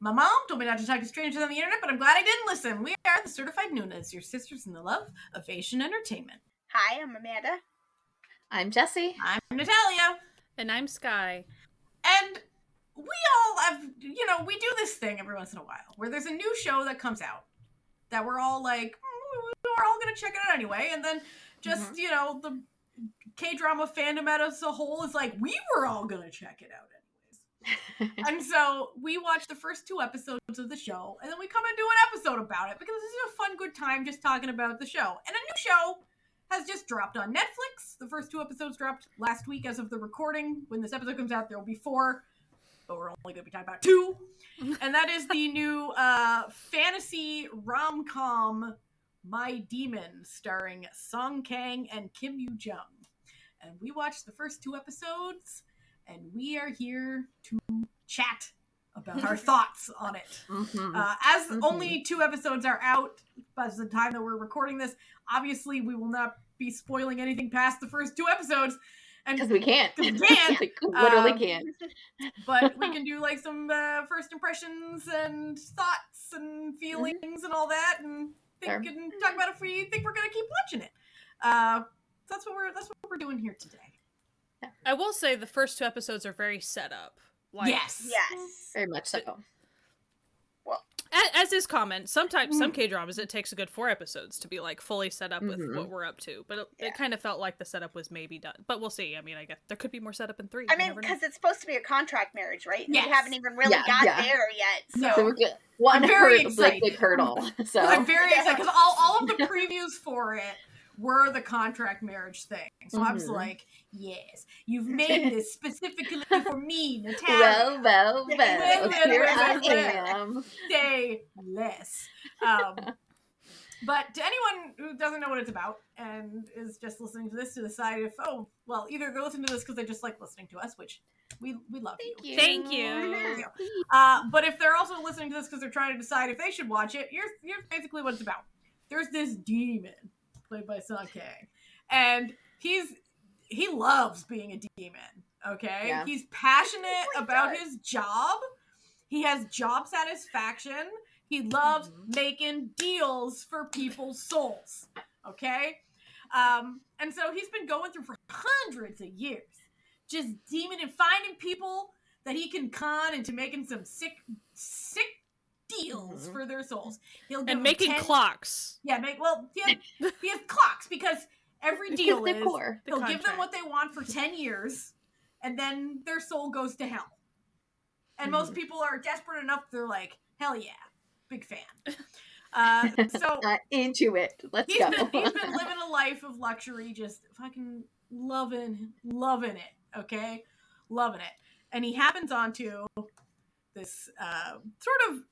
My mom told me not to talk to strangers on the internet, but I'm glad I didn't listen. We are the Certified Noonas, your sisters in the love of Asian entertainment. Hi, I'm Amanda. I'm Jesse. I'm Natalia. And I'm Sky. And we all have, you know, we do this thing every once in a while where there's a new show that comes out that we're all like, "Mm, we're all going to check it out anyway. And then just, you know, the K drama fandom as a whole is like, we were all going to check it out anyways. and so we watch the first two episodes of the show and then we come and do an episode about it because this is a fun, good time just talking about the show. And a new show has just dropped on Netflix. The first two episodes dropped last week as of the recording. When this episode comes out, there will be four, but we're only going to be talking about two. and that is the new uh, fantasy rom com My Demon, starring Song Kang and Kim Yoo Jung. And we watched the first two episodes, and we are here to chat about our thoughts on it. Mhm. Uh, as Mhm. only two episodes are out by the time that we're recording this, obviously we will not be spoiling anything past the first two episodes. And Because we can't. we can't. like, literally Um, can't. but we can do like some uh, first impressions and thoughts and feelings and all that, and think Mm-hmm. Sure. and talk about if we think we're gonna keep watching it. Uh, that's what we're that's what we're doing here today. I will say the first two episodes are very set up. Like, yes. Yes. Very much so. a- As is common, sometimes some Mm. K dramas it takes a good four episodes to be like fully set up with Mhm. what we're up to. But it, Yeah. it kind of felt like the setup was maybe done. But we'll see. I mean, I guess there could be more setup in three. I mean, because it's supposed to be a contract marriage, right? Yes. We haven't even really Yeah, got yeah. there yet. So So we're good. One I'm very hurdle, like big excited. hurdle. So I'm very Yeah. excited because all, all of the previews for it were the contract marriage thing. So I was Mhm. like, yes, you've made this specifically for me, Natalia. well, well, Well, well. well, Here well, I am. say less. Um, but to anyone who doesn't know what it's about and is just listening to this to decide if, oh, well, either they're listening to this because they just like listening to us, which we, we love Thank you. you. Thank you. Thank you. Uh, but if they're also listening to this because they're trying to decide if they should watch it, here's, here's basically what it's about. There's this demon played by Song Kang, and he's he loves being a demon. Okay, Yeah. he's passionate He about does. his job. He has job satisfaction. He loves Mhm. making deals for people's souls. Okay, um, and so he's been going through for hundreds of years, just demon and finding people that he can con into making some sick, sick deals Mhm. for their souls. He'll give and them making 10 clocks. Yeah, make well. He has, he has clocks because every Because deal they're is poor. The he'll give them what they want for ten years, and then their soul goes to hell. And most Mhm. people are desperate enough; they're like, "Hell yeah, big fan." Uh, so Uh, into it. Let's he's go. been he's been living a life of luxury, just fucking loving loving it. Okay, loving it. And he happens onto this uh, sort of.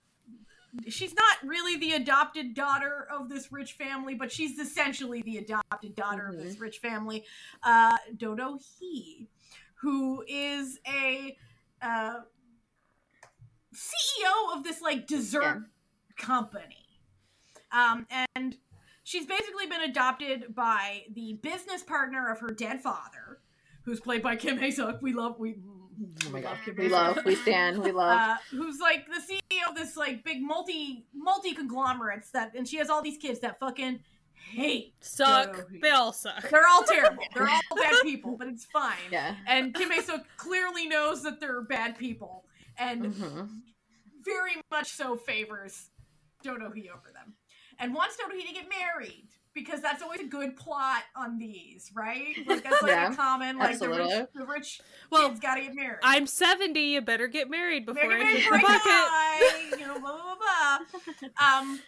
She's not really the adopted daughter of this rich family, but she's essentially the adopted daughter of this rich family, uh, Do Do-hee, who is a uh, CEO of this like dessert company. Um, and she's basically been adopted by the business partner of her dead father, who's played by Kim Hae-suk. We love we. Oh my god. love Kim We love, we stand, we love. Uh, who's like the CEO of this like big multi multi conglomerates that, and she has all these kids that fucking hate. Suck. Dodo. They all suck. They're all terrible. They're all bad people, but it's fine. yeah. And Kim Hae-suk clearly knows that they're bad people, and hmm very much so favors Do Do-hee over them and wants Do Do-hee to get married because that's always a good plot on these, right? Like that's like Yeah, a common like the rich, the rich Well, kids gotta get married. I'm 70. You better get married before Make it I married hit the I bucket. die, you know, blah blah blah blah. Um,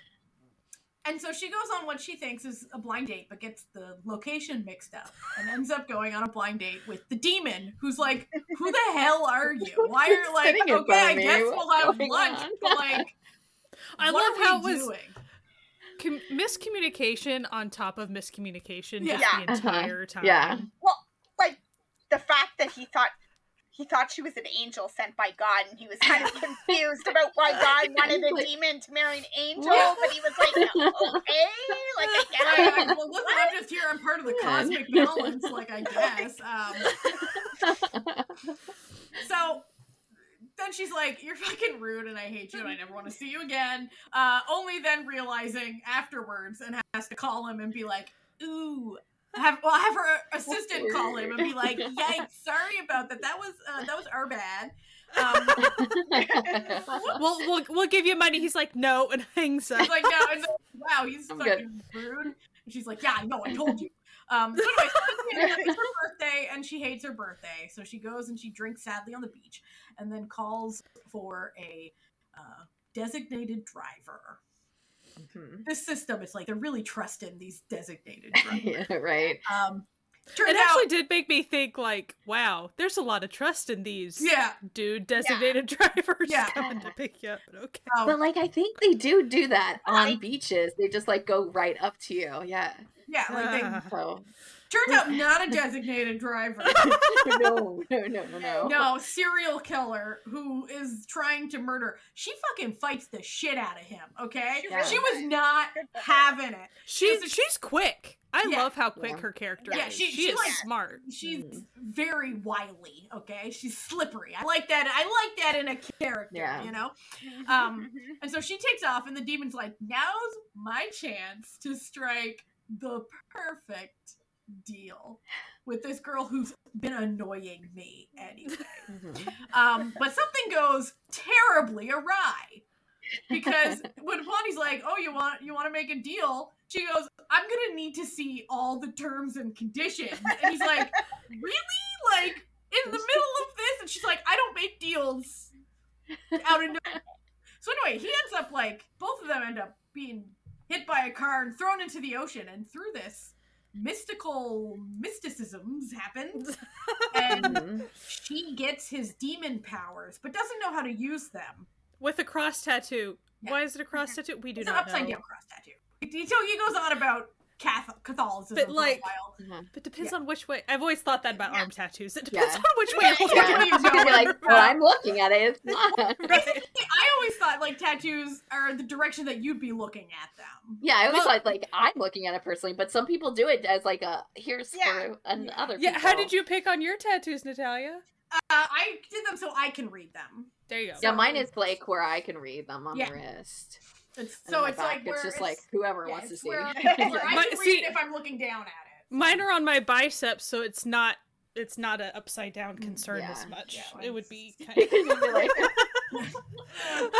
and so she goes on what she thinks is a blind date, but gets the location mixed up and ends up going on a blind date with the demon, who's like, "Who the hell are you? Why are you like okay? I guess we'll have lunch, on?" but like." I what love are how it was doing? Com- miscommunication on top of miscommunication Yeah. just the Uh-huh. entire time. Yeah. well, like the fact that he thought he thought she was an angel sent by God, and he was kind of confused about why God wanted a Like- demon to marry an angel, Yeah. but he was like, okay, like I get Right, it. like, well, listen, I'm just here. I'm part of the cosmic balance, like I guess. Um, so then she's like, "You're fucking rude, and I hate you, and I never want to see you again." Uh, only then realizing afterwards, and has to call him and be like, "Ooh." Have well, have her assistant call him and be like, "Yikes, sorry about that. That was uh, that was our bad." Um, We'll, we'll we'll give you money. He's like, no, and hangs up. He's like, no, and then, wow, he's I'm fucking rude. And she's like, yeah, I know, I told you. Um, so anyway, it's her birthday, and she hates her birthday, so she goes and she drinks sadly on the beach, and then calls for a uh, designated driver. Mhm. This system is like they're really trusting these designated drivers. yeah, right. Um, turns It out, actually did make me think, like, wow, there's a lot of trust in these yeah, dude designated drivers Yeah. coming to pick you up. But okay. um, But like I think they do do that on I- beaches. They just like go right up to you. Yeah. Yeah, like they. So turns out not a designated driver. no, no, no, no, no. No, serial killer who is trying to murder. She fucking fights the shit out of him, okay? She Yeah. She was not having it. She's She's- she's quick. I Yeah. love how quick Yeah. her character Yeah, is. she- She, she is like- smart. She's Mhm. very wily, okay? She's slippery. I like that. I like that in a character, Yeah. you know? Um, And so she takes off, and the demon's like, now's my chance to strike the perfect deal with this girl who's been annoying me anyway. Mhm. Um, but something goes terribly awry because when Bonnie's like, "Oh, you want you want to make a deal?" She goes, "I'm gonna need to see all the terms and conditions," and he's like, "Really? Like in the middle of this?" And she's like, "I don't make deals out of nowhere." So anyway, he ends up like both of them end up being hit by a car and thrown into the ocean, and through this mystical mysticisms happens and she gets his demon powers, but doesn't know how to use them. With a cross tattoo. Yeah. Why is it a cross tattoo? We do It's an not upside know. down cross tattoo. Until he goes on about Cath- Catholicism But, for like- a while. Mhm. But depends on which way. I've always thought that about Yeah. arm tattoos. It depends Yeah. on which way Yeah, you're yeah. looking. you You know, like, well, I'm looking at it. Right. I always thought like tattoos are the direction that you'd be looking at them. Yeah, I always Well- thought like I'm looking at it personally, but some people do it as like a here's Yeah. for an Yeah. other. Yeah, how did you pick on your tattoos, Natalia? Uh, I did them so I can read them. There you go. Yeah, So mine is like where I can read them on Yeah. the wrist. It's and so it's back. like where it's just like whoever yeah, wants to see. where, it. where I My- can read see- it if I'm looking down at it. Mine are on my biceps, so it's not it's not an upside down concern Yeah. as much. Yeah, it would be kind You'd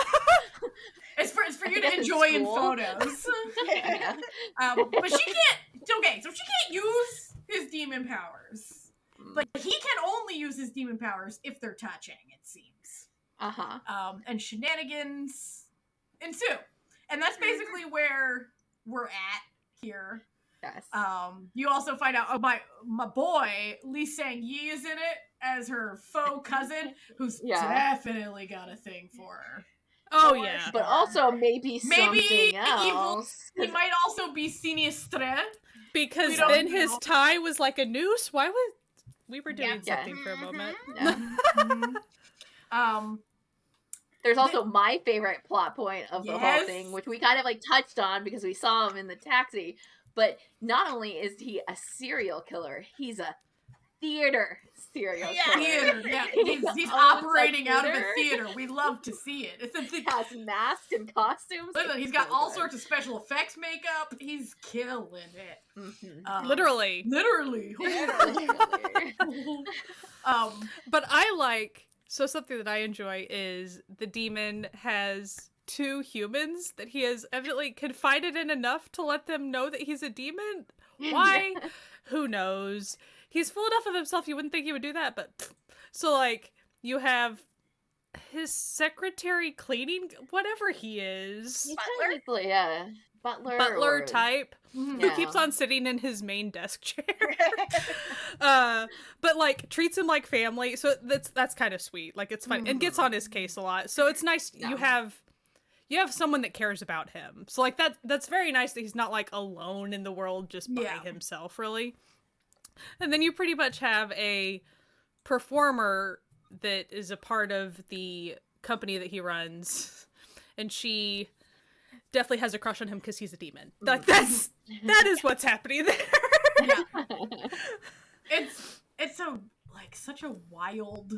It's for it's for you to enjoy in photos. yeah. Um, but she can't. Okay, so she can't use his demon powers, but he can only use his demon powers if they're touching. It seems. uh huh. Um, and shenanigans ensue, and that's basically where we're at here. Yes. Um, you also find out oh, my my boy Lee Sang Yi is in it as her faux cousin, who's Yeah. definitely got a thing for her. Oh Or- yeah. but also maybe, Maybe something evil- He might also be sinistre. Because We don't then his know. tie was like a noose. Why was we were doing Yeah. something for a moment? Yeah. um, There's also my favorite plot point of the whole thing, which we kind of like touched on because we saw him in the taxi. But not only is he a serial killer, he's a theater serial Yeah. killer. theater. Yeah, he's, he's operating out of a theater. theater. We love to see it. It's a He th- has masks and costumes. Listen, he's It's got so all good. sorts of special effects makeup. He's killing it. Mhm. Um, Literally. literally. Literally. um, But I like so something that I enjoy is the demon has two humans that he has evidently confided in enough to let them know that he's a demon. Why? Who knows? He's full enough of himself you wouldn't think he would do that, but so like you have his secretary cleaning whatever he is. Butler? yeah. Butler. Butler or- type mhm. who keeps on sitting in his main desk chair. uh but like treats him like family so that's that's kind of sweet like it's fun and gets on his case a lot so it's nice Yeah. you have you have someone that cares about him so like that that's very nice that he's not like alone in the world just by Yeah. himself really and then you pretty much have a performer that is a part of the company that he runs and she definitely has a crush on him because he's a demon like that's that is what's happening there yeah, it's it's a like such a wild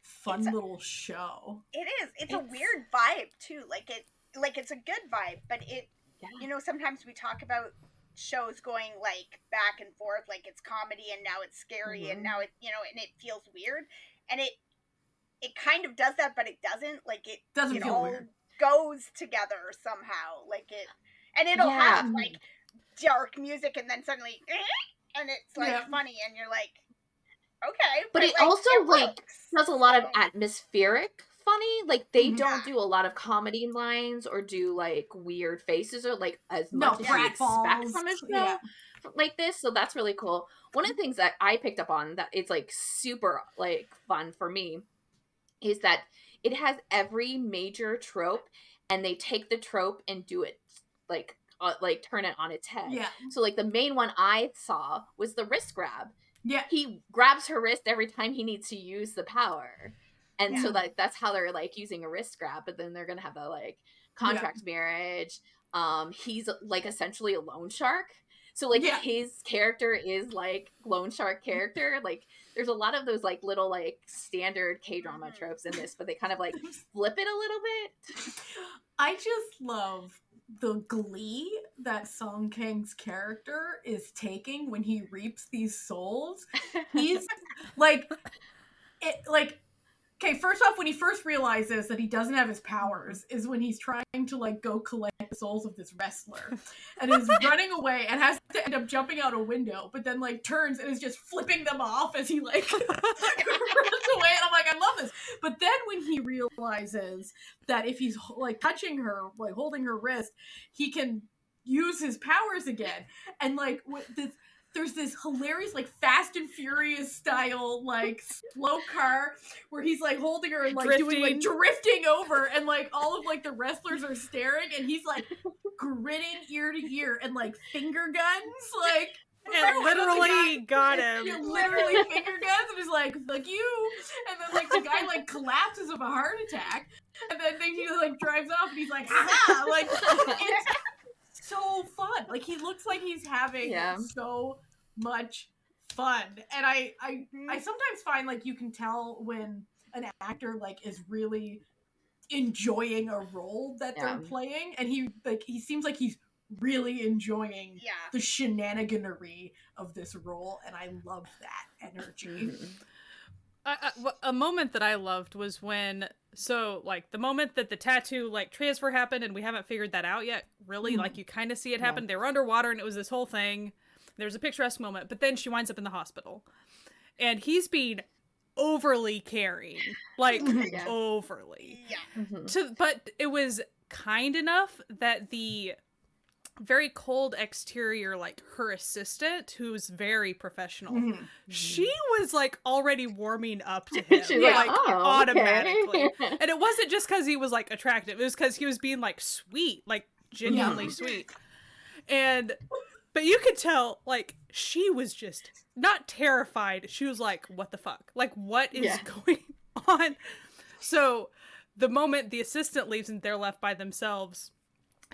fun It's a- little show. It is. It's, a weird vibe too. Like it like it's a good vibe, but it Yeah. you know, sometimes we talk about shows going like back and forth, like it's comedy and now it's scary and Mhm. now it you know, and it feels weird. And it it kind of does that, but it doesn't. Like it Doesn't it feel all weird. Goes together somehow. Like it and it'll Yeah. have like dark music and then suddenly and it's like Yeah. funny and you're like okay But it like, also, like, works. does a lot of atmospheric funny. Like they Mhm. don't do a lot of comedy lines or do like weird faces or like as No, much as you expect from a show Yeah. like this. So that's really cool. One of the things that I picked up on that it's like super like fun for me is that it has every major trope and they take the trope and do it like uh, like turn it on its head. Yeah. So like the main one I saw was the wrist grab. Yeah. He grabs her wrist every time he needs to use the power. And so like that's how they're like using a wrist grab, but then they're gonna have the like contract marriage. Um he's like essentially a loan shark. So like Yeah. his character is like loan shark character. Like there's a lot of those like little like standard K drama Mhm. tropes in this, but they kind of like flip it a little bit. I just love the glee that Song Kang's character is taking when he reaps these souls. He's like, it like. Okay, first off, when he first realizes that he doesn't have his powers, is when he's trying to like go collect the souls of this wrestler, and is running away and has to end up jumping out a window, but then like turns and is just flipping them off as he like runs away. And I'm like, I love this. But then when he realizes that if he's like touching her, like holding her wrist, he can use his powers again. And like with this there's this hilarious like fast and furious style like slow car where he's like holding her and like doing like Drifting. drifting over and like all of like the wrestlers are staring and he's like grinning ear to ear and like finger guns like And literally got him. literally finger guns and is like, like you. And then like the guy like collapses of a heart attack. And then he like drives off and he's like, ha Like it's so fun. Like he looks like he's having Yeah. so much fun. And I I I sometimes find like you can tell when an actor like is really enjoying a role that they're playing and he like he seems like he's really enjoying yeah the shenaniganery of this role, and I love that energy. Mhm. I, I- a moment that I loved was when so like the moment that the tattoo like transfer happened and we haven't figured that out yet. Really, Mhm. like you kind of see it Yeah. happen. They were underwater and it was this whole thing. There's a picturesque moment, but then she winds up in the hospital, and he's being overly caring, like Yeah. overly. yeah Mhm. To but it was kind enough that the very cold exterior like her assistant who's very professional Mhm. she was like already warming up to him like, like oh, automatically okay. and it wasn't just because he was like attractive it was because he was being like sweet like genuinely Yeah. sweet and but you could tell like she was just not terrified she was like what the fuck like what is Yeah. going on so the moment the assistant leaves and they're left by themselves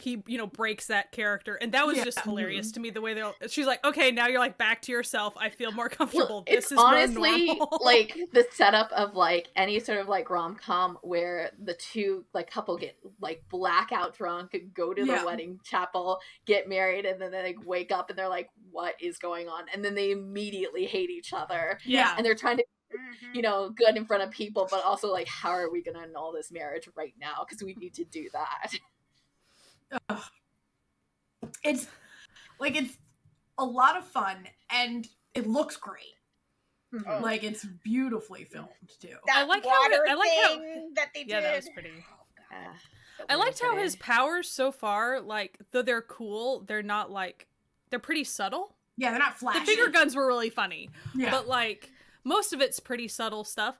he you know breaks that character and that was Yeah. just hilarious to me the way they're she's like okay now you're like back to yourself i feel more comfortable Well, this it's is more honestly normal. like the setup of like any sort of like rom com where the two like couple get like blackout drunk, go to Yeah. the wedding chapel, get married, and then they like wake up and they're like, "What is going on?" And then they immediately hate each other, yeah and they're trying to Mhm. you know good in front of people, but also like, how are we gonna annul this marriage right now? Because we need to do that. It's like it's a lot of fun, and it looks great. Oh. Like it's beautifully filmed too. that like how I like how- thing that they did. yeah that was pretty Uh, I liked how his powers so far, like though they're cool, they're not like they're pretty subtle. Yeah, they're not flashy. The flashy. finger guns were really funny, yeah. but like most of it's pretty subtle stuff.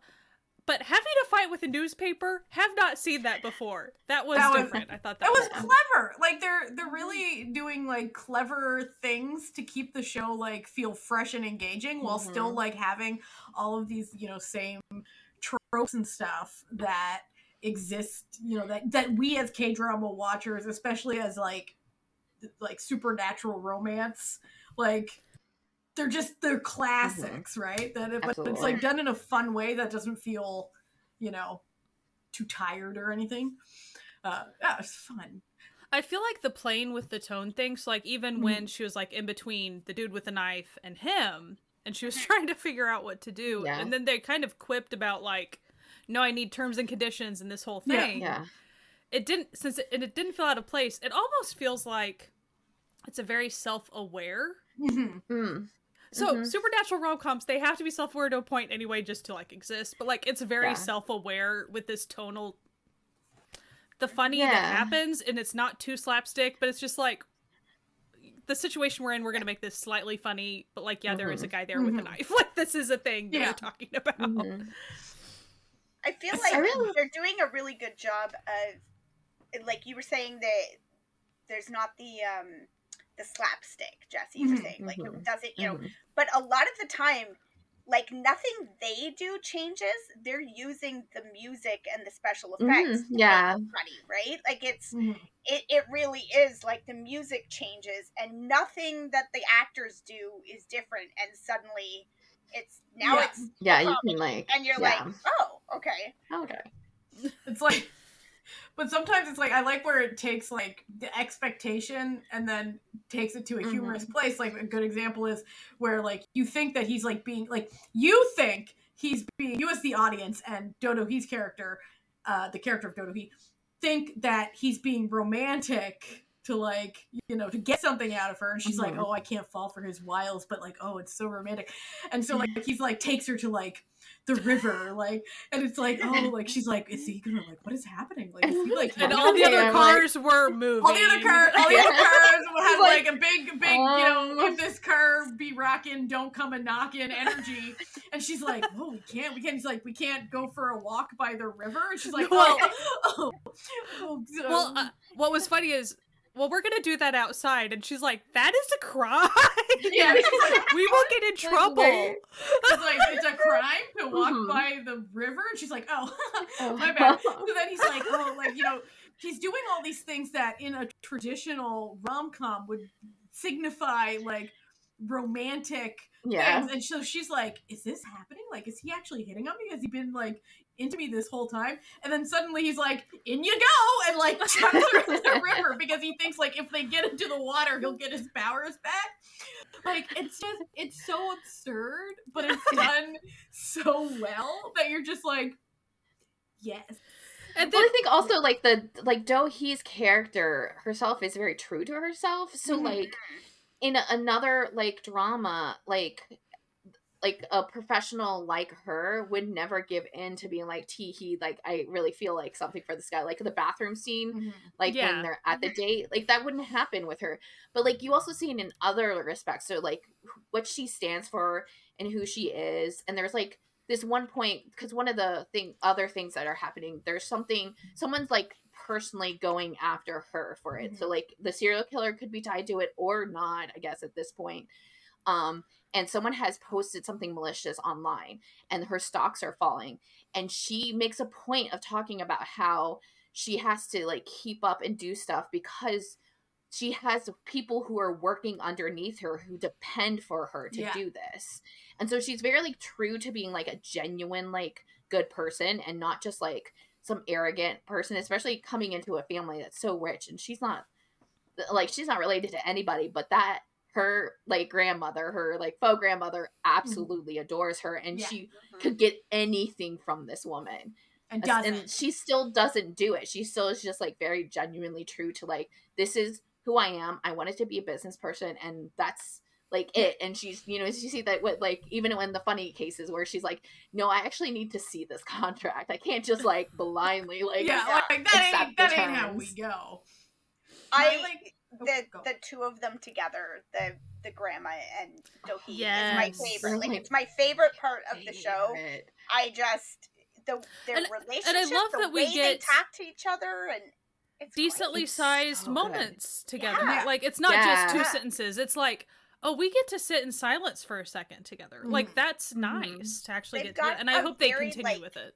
But having to fight with a newspaper, have not seen that before. That was That was- different. I thought that was fun. clever. Like they're they're really doing like clever things to keep the show like feel fresh and engaging while still Mhm. like having all of these, you know, same tropes and stuff that exist, you know, that that we as K-drama watchers, especially as like like supernatural romance, like they're just they're classics, right? That but it's like done in a fun way that doesn't feel you know, too tired or anything. Uh, yeah, it's fun. I feel like the playing with the tone thing. So like even Mhm. when she was like in between the dude with the knife and him, and she was trying to figure out what to do, Yeah. and then they kind of quipped about like, no, I need terms and conditions and this whole thing. Yeah. It didn't since it, and it didn't feel out of place. It almost feels like it's a very self-aware. Mhm. Mm. So Mhm. supernatural rom coms they have to be self-aware to a point anyway, just to like exist. But like it's very Yeah. self-aware with this tonal. The funny Yeah. that happens, and it's not too slapstick, but it's just like the situation we're in. We're gonna make this slightly funny, but like, yeah, there is a guy there with a Mhm. knife. Like this is a thing that Yeah. we're talking about. Mhm. I feel I like really- they're doing a really good job of, like you were saying that there's not the um the slapstick, Jesse. You were Mhm, saying like mhm, it doesn't, you know, Mhm. but a lot of the time, like nothing they do changes. They're using the music and the special Mhm, effects. to make yeah. funny, right? Like it's Mhm. it, it really is like the music changes and nothing that the actors do is different and suddenly it's now Yeah. it's Yeah, you can like and you're yeah. like oh okay okay. It's like, but sometimes it's like I like where it takes like the expectation and then takes it to a humorous place. Like a good example is where like you think that he's like being like you think he's being you as the audience and Do Do-hee's character, uh, the character of Do Do-hee, think that he's being romantic to like you know to get something out of her and she's like Mhm. oh i can't fall for his wiles but like oh it's so romantic and so like he's like takes her to like the river like and it's like oh like she's like is he gonna like what is happening? Like is he like And all the other I'm like- cars were moving. all the other cars, all the other cars had Like, like, a big big you know um, if this car be rocking don't come a knocking energy. And she's like oh we can't we can't he's like we can't go for a walk by the river. And she's like Well- oh, oh, oh, Well, uh, what was funny is, well, we're gonna do that outside, and she's like, "That is a crime. yeah she's like, we will get in trouble." It's like it's a crime to walk Mhm. by the river, and she's like, "Oh, Oh. my bad." So then he's like, "Oh, like you know, he's doing all these things that in a traditional rom com would signify like romantic Yeah. things." And so she's like, "Is this happening? Like, is he actually hitting on me? Has he been like into me this whole time?" And then suddenly he's like, "In you go!" and like chucks her into the river because he thinks like if they get into the water, he'll get his powers back. Like it's just it's so absurd, but it's done so well that you're just like, yes. And Well, then I think also like the like Do Hee's character herself is very true to herself. So Mhm. like in another like drama, like like a professional like her would never give in to being like T he like I really feel like something for this guy. Like the bathroom scene, mm-hmm. like Yeah. when they're at the mm-hmm. date, like that wouldn't happen with her. But like you also see it in other respects. So like what she stands for and who she is. And there's like this one point because one of the thing other things that are happening there's something someone's like personally going after her for it so mm-hmm. like the serial killer could be tied to it or not i guess at this point um and someone has posted something malicious online and her stocks are falling and she makes a point of talking about how she has to like keep up and do stuff because she has people who are working underneath her who depend for her to Yeah. do this and so she's very like true to being like a genuine like good person and not just like some arrogant person especially coming into a family that's so rich and she's not like she's not related to anybody but that her like grandmother her like faux grandmother mm-hmm. absolutely adores her and Yeah. she mm-hmm. could get anything from this woman. And and she still doesn't do it. She still is just like very genuinely true to like this is who i am. I wanted to be a business person and that's like it. And she's you know as you see that with like even when the funny cases where she's like no i actually need to see this contract. I can't just like blindly like yeah, yeah, like that ain't that ain't how we go. I like the go. the two of them together, the the grandma and Doki is my favorite. Like it's my favorite part of the show. I just the their And- relationship, love the that we way get they talk to each other, and it's decently It's sized so good. moments together. Yeah. Like it's not just two Yeah. sentences. It's like, oh, we get to sit in silence for a second together. Like Mhm. that's Mhm. nice to actually They've get to and I hope they continue like, with it.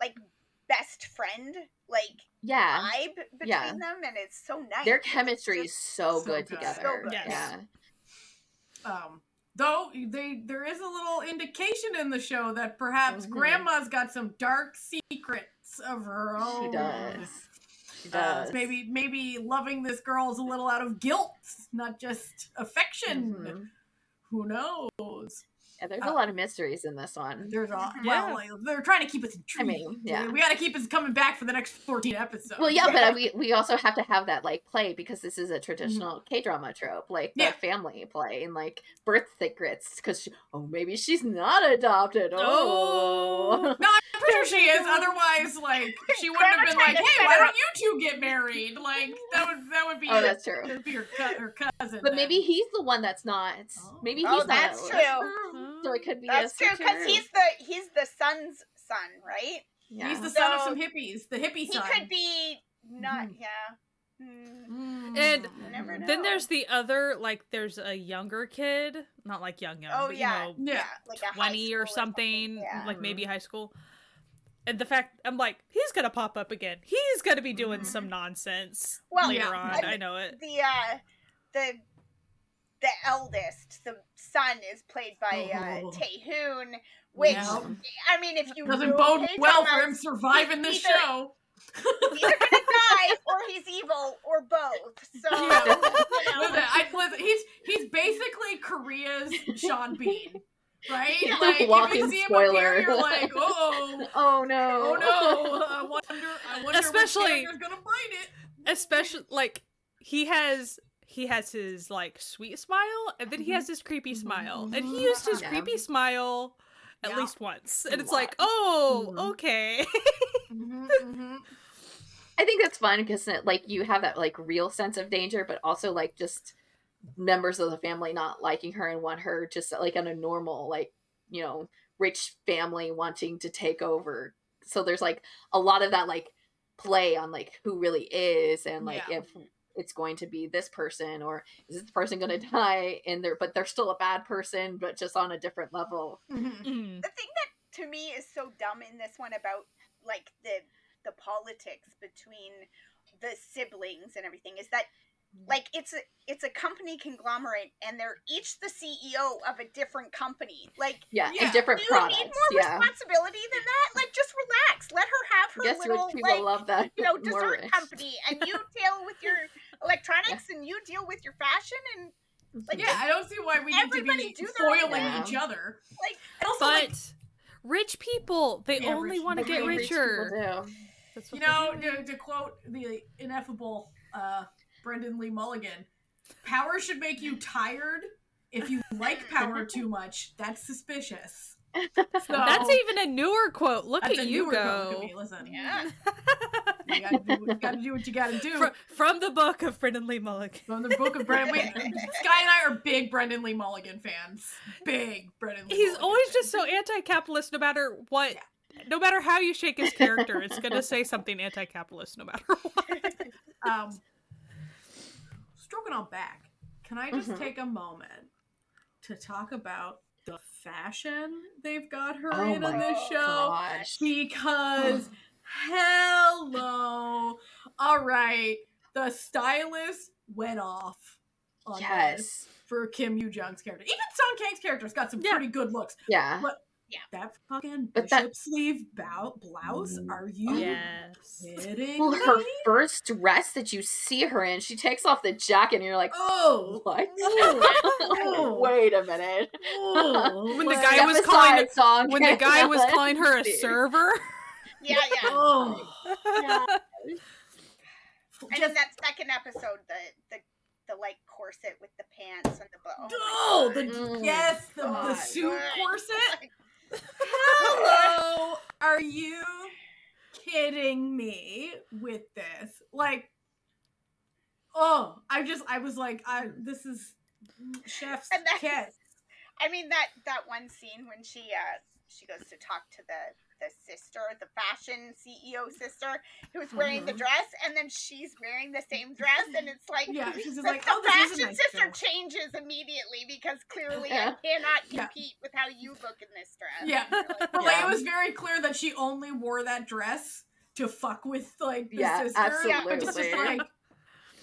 like best friend like yeah vibe between Yeah. them, and it's so nice. their chemistry is so, so good good. together So good. Yes. yeah um Though they there is a little indication in the show that perhaps Mhm. grandma's got some dark secrets of her own. She does. She Uh, does. maybe maybe loving this girl is a little out of guilt, not just affection. Mhm. Who knows? Yeah, there's Uh, a lot of mysteries in this one. There's a Yeah. well, like, they're trying to keep us I mean, yeah. we got to keep us coming back for the next 14 episodes. Well, yeah, Yeah. but uh, we we also have to have that like play because this is a traditional K drama trope, like the Yeah. family play and like birth secrets. Because oh, maybe she's not adopted. Oh, No, I'm pretty sure she is. Otherwise, like she wouldn't have been like, "Hey, why don't you two get married?" Like that would that would be oh, that's true. that'd be her, cou- her cousin. But then. maybe he's the one that's not. Oh. Maybe he's Oh, not. that's on true. List. So it could be. That's a true because he's the he's the son's son, right? Yeah. he's the son of some hippies. The hippie He son. He could be not. Mhm. Yeah. Hmm. Mm. And You never know. Then there's the other, like, there's a younger kid, not like young, young, Oh but yeah, you know, Yeah. yeah, like a high 20 or something, Yeah. like maybe high school. And the fact, I'm like, he's gonna pop up again. He's gonna be doing Mhm. some nonsense Well, later yeah. on. I- I know it. the uh the the eldest, the son, is played by Oh. uh, Taehoon, which Yeah. I mean, if you Doesn't bode well for him surviving this either- show. He's either gonna die or he's evil or both. So Yeah. you know, Listen, I, listen, he's he's basically Korea's Sean Bean, right? Yeah. Like if you Walking see him spoiler. appear, you're like, oh, Oh no! oh no! I wonder, I wonder Especially- which gonna bite it. Especially like he has he has his like sweet smile and then he has mm-hmm. his creepy mm-hmm. smile. And he used his Yeah. creepy smile at Yeah. least once. A And it's lot. like, oh, Mhm. okay. Mm-hmm. I think that's fun because like you have that like real sense of danger, but also like just members of the family not liking her and want her just like on a normal like you know rich family wanting to take over. So there's like a lot of that like play on like who really is and like Yeah. if it's going to be this person or is this person going to die and they're but they're still a bad person but just on a different level. Mhm. Mm. the thing that to me is so dumb in this one about like the the politics between the siblings and everything is that like it's a it's a company conglomerate and they're each the CEO of a different company. Like Yeah, Yeah. and different you products. need more yeah. responsibility than that? Like just relax. Let her have her I guess little rich people like love that. you know dessert rich. company and you deal with your electronics and you deal with your fashion and like Yeah, I don't see why we need to Everybody be do their own foiling thing. each other. like also, But like, rich people, they Yeah, only want to get richer. do. That's you know, to, to quote the ineffable uh, Brennan Lee Mulligan, power should make you tired. If you like power too much, that's suspicious. So, That's even a newer quote. Look at you newer quote. Look go. at me, Listen, yeah. you gotta do, you gotta do what you gotta do. Fr- from the book of Brennan Lee Mulligan. From the book of Brennan, we, Sky and I are big Brennan Lee Mulligan fans. Big Brennan Lee. He's Mulligan always fans. just so anti-capitalist. No matter what, no matter how you shake his character, it's gonna say something anti-capitalist. No matter what. um stroking on back can i just Mhm. take a moment to talk about the fashion they've got her Oh in on this show Gosh. because hello all right the stylist went off Yes. for kim yoo jung's character even song kang's character's got some Yeah. pretty good looks Yeah. That fucking But that- sleeve bow- blouse Mm. are you yes. kidding Well, me? her first dress that you see her in, she takes off the jacket and you're like, oh what? Oh. Wait a minute. Oh, When the guy Step was calling aside, song When the guy was Karen. calling her a server. Yeah, yeah. Oh, And just in that second episode, the the the like corset with the pants and the bow. oh, the Mm. yes, the, the suit Good. corset. Hello, are you kidding me with this? Like, oh, I just I was like, I this is chef's kiss. I mean that that one scene when she uh she goes to talk to the the sister, the fashion CEO sister, who's wearing the Mhm. dress, and then she's wearing the same dress, and it's like Yeah, she's just the, like, the oh, this fashion nice sister dress. changes immediately because clearly Yeah. I cannot Yeah. compete with how you look in this dress. Yeah. Like, But like, it was very clear that she only wore that dress to fuck with like the Yeah, sister. It was just absolutely. like,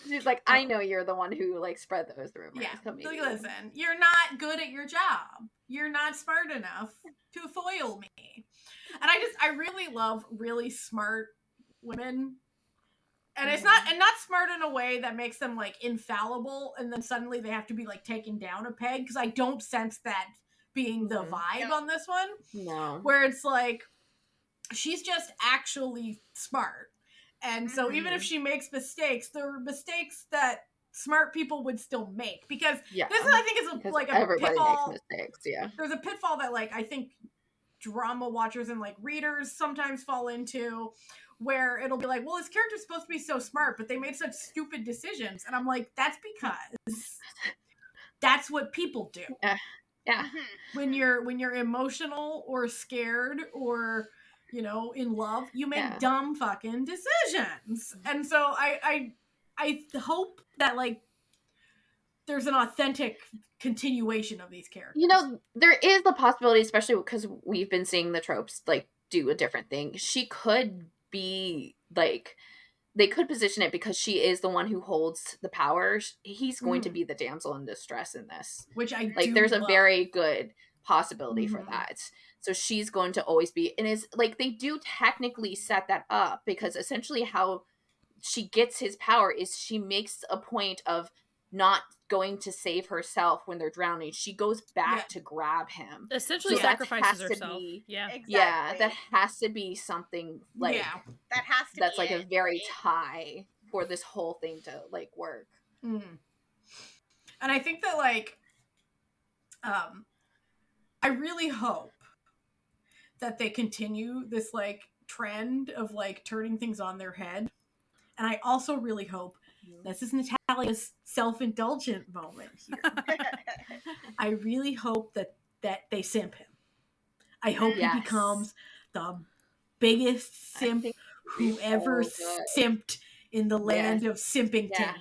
She's like, I know you're the one who like spread those rumors. Yeah. Come Like, listen, you're not good at your job. You're not smart enough to foil me. And I just I really love really smart women. And it's not and not smart in a way that makes them like infallible and then suddenly they have to be like taken down a peg because I don't sense that being the Mhm. vibe No. on this one No. where it's like she's just actually smart. And so even if Mhm. she makes mistakes, they're mistakes that smart people would still make because Yeah. this is, I think is a, like a everybody pitfall. makes mistakes. Yeah. There's a pitfall that like I think drama watchers and like readers sometimes fall into where it'll be like, well, this character's supposed to be so smart, but they made such stupid decisions. And I'm like, that's because that's what people do. Yeah. Mhm. When you're when you're emotional or scared or you know, in love, you make Yeah. dumb fucking decisions. And so I I I hope that like there's an authentic continuation of these characters. You know, there is the possibility, especially because we've been seeing the tropes like do a different thing. She could be like they could position it because she is the one who holds the powers. He's going to Mhm. be the damsel in distress in this. which I Like there's a very good possibility for Mhm. that. So she's going to always be and is like they do technically set that up because essentially how she gets his power is she makes a point of not going to save herself when they're drowning. She goes back Yeah. to grab him. Essentially So sacrifices has to herself. be- Yeah. Exactly. Yeah, that has to be something like yeah. that has to that's be like a very right? tie for this whole thing to like work. Mm. And I think that like um I really hope that they continue this like trend of like turning things on their head. And I also really hope this is Natalia's self-indulgent moment here. I really hope that that they simp him. I hope Yes. he becomes the biggest simp who ever so simped in the land of Simpington. Yeah.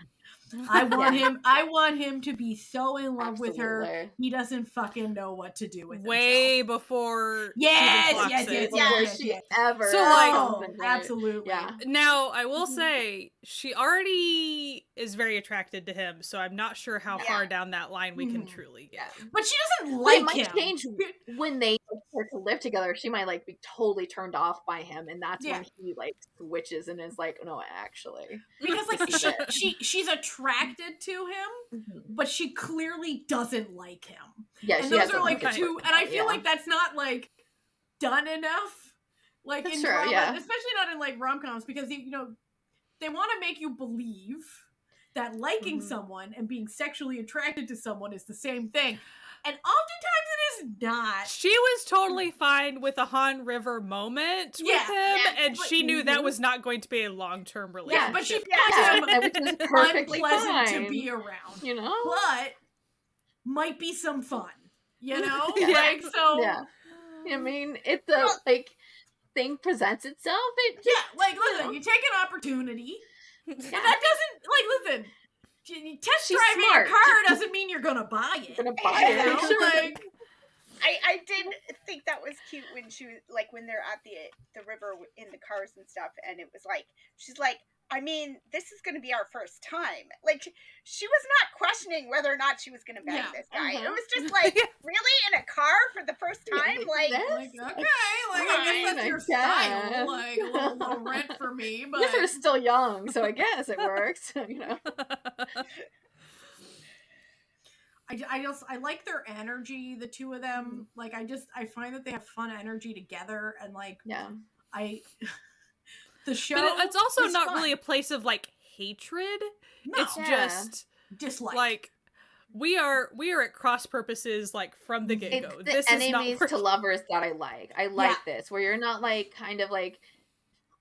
I want Yeah. him. I want him to be so in love with her. He doesn't fucking know what to do with it. Way himself. before. she Yes, yes, yes, Before yes, she yes. ever So, like- Oh, absolutely. Yeah. Now, I will Mhm. say she already is very attracted to him, so I'm not sure how Yeah. far down that line we can Mhm. truly get. But she doesn't like it might him. change when they start to live together. She might like be totally turned off by him, and that's Yeah. when he like switches and is like, "No, actually." because like she, she she's attracted to him, Mm-hmm. but she clearly doesn't like him. Yeah, and she those are like two. And I feel yeah. like that's not like done enough. Like That's in true, drama, yeah. especially not in like rom coms, because you know they want to make you believe that liking Mhm. someone and being sexually attracted to someone is the same thing, and oftentimes it is not. She was totally fine with a Han River moment with him, yeah, and she knew that Mhm. was not going to be a long term Yeah, relationship. but she Yeah. finds Yeah, him perfectly unpleasant fine. to be around, you know. but might be some fun. You know, Yeah. like so. Yeah, I mean, if the like thing presents itself, it Yeah, like listen, you take an opportunity. yeah. That doesn't like listen. y- Test She's driving smart. a car doesn't mean you're gonna buy it. gonna buy You it. know, like I, I did think that was cute when she was like when they're at the the river in the cars and stuff, and it was like she's like, I mean, this is going to be our first time. Like she was not questioning whether or not she was going to bang Yeah. this guy. It was just like, really in a car for the first Yeah, time, like. that- like okay, like I guess Fine, that's your I style. guess. Like a little, little rent for me, but You are still young, so I guess it works. you know. I, I just I like their energy, the two of them. Mm-hmm. Like I just I find that they have fun energy together, and like Yeah. I the show. but it- it's also is not fun. really a place of like hatred. no It's Yeah. just dislike. like we are we are at cross purposes like from the get go. the This is not enemies to lovers that I like. I like this, where you're not like kind of like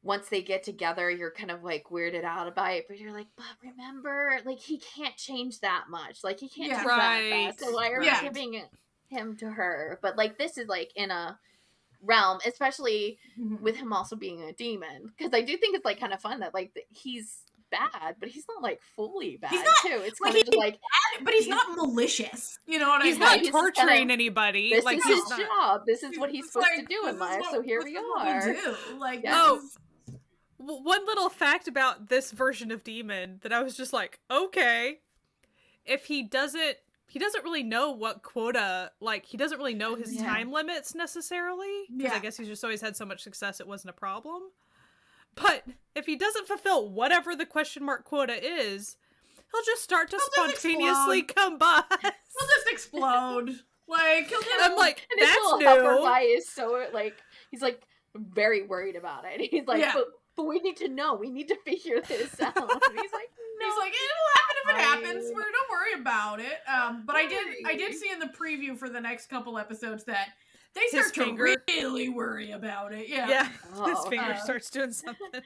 once they get together, you're kind of like weirded out about it, but you're like, but remember, like he can't change that much. Like he can't Yeah. change that fast. So why are Yeah. we giving him to her? But like this is like in a realm, especially Mhm. with him also being a demon, because I do think it's like kind of fun that like he's bad, but he's not like fully bad he's not- too. It's like, he's of just he- like but he's he's- not malicious. You know what I He's mean? not he's just kinda- torturing anybody. this like is his not. job. This is what he's It's supposed to do in life. what- so here we is are. do. Like Yeah. this is- w- one little fact about this version of demon that I was just like, okay, if he doesn't, he doesn't really know what quota, like he doesn't really know his Yeah. time limits necessarily. Because I guess he's just always had so much success, it wasn't a problem. But if he doesn't fulfill whatever the question mark quota is, he'll just start to He'll spontaneously combust. He'll just explode. Like he'll just I'm like, And his little new. guy is so like he's like very worried about it. He's like, Yeah. but but we need to know. We need to figure this out. And he's like. He's like, it'll happen if it happens. We're don't worry about it. Um, but I did, I did see in the preview for the next couple episodes that they His start to really worry about it. Yeah. Yeah, his Oh. finger Uh, starts doing something.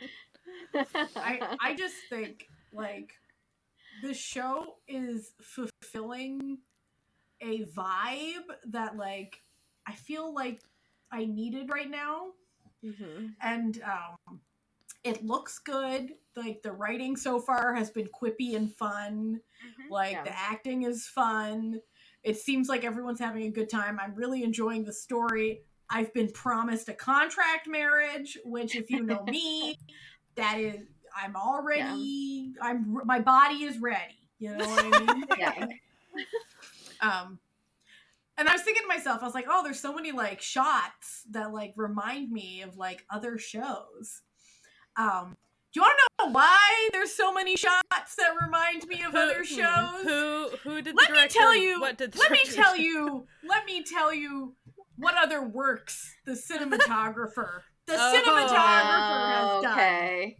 I, I just think like the show is fulfilling a vibe that like I feel like I needed right now. Mhm. and um, it looks good. Like the writing so far has been quippy and fun. Mhm. Like Yeah. the acting is fun. It seems like everyone's having a good time. I'm really enjoying the story. I've been promised a contract marriage, which, if you know me, that is, I'm already, I'm, my body is ready. You know what I mean? Yeah. Um, and I was thinking to myself, I was like, oh, there's so many like shots that like remind me of like other shows. Um, do you want to know why there's so many shots that remind me of other shows? Who who did? let the me tell you. What did? The let me tell do? you. Let me tell you what other works the cinematographer, the Oh. cinematographer has done. okay.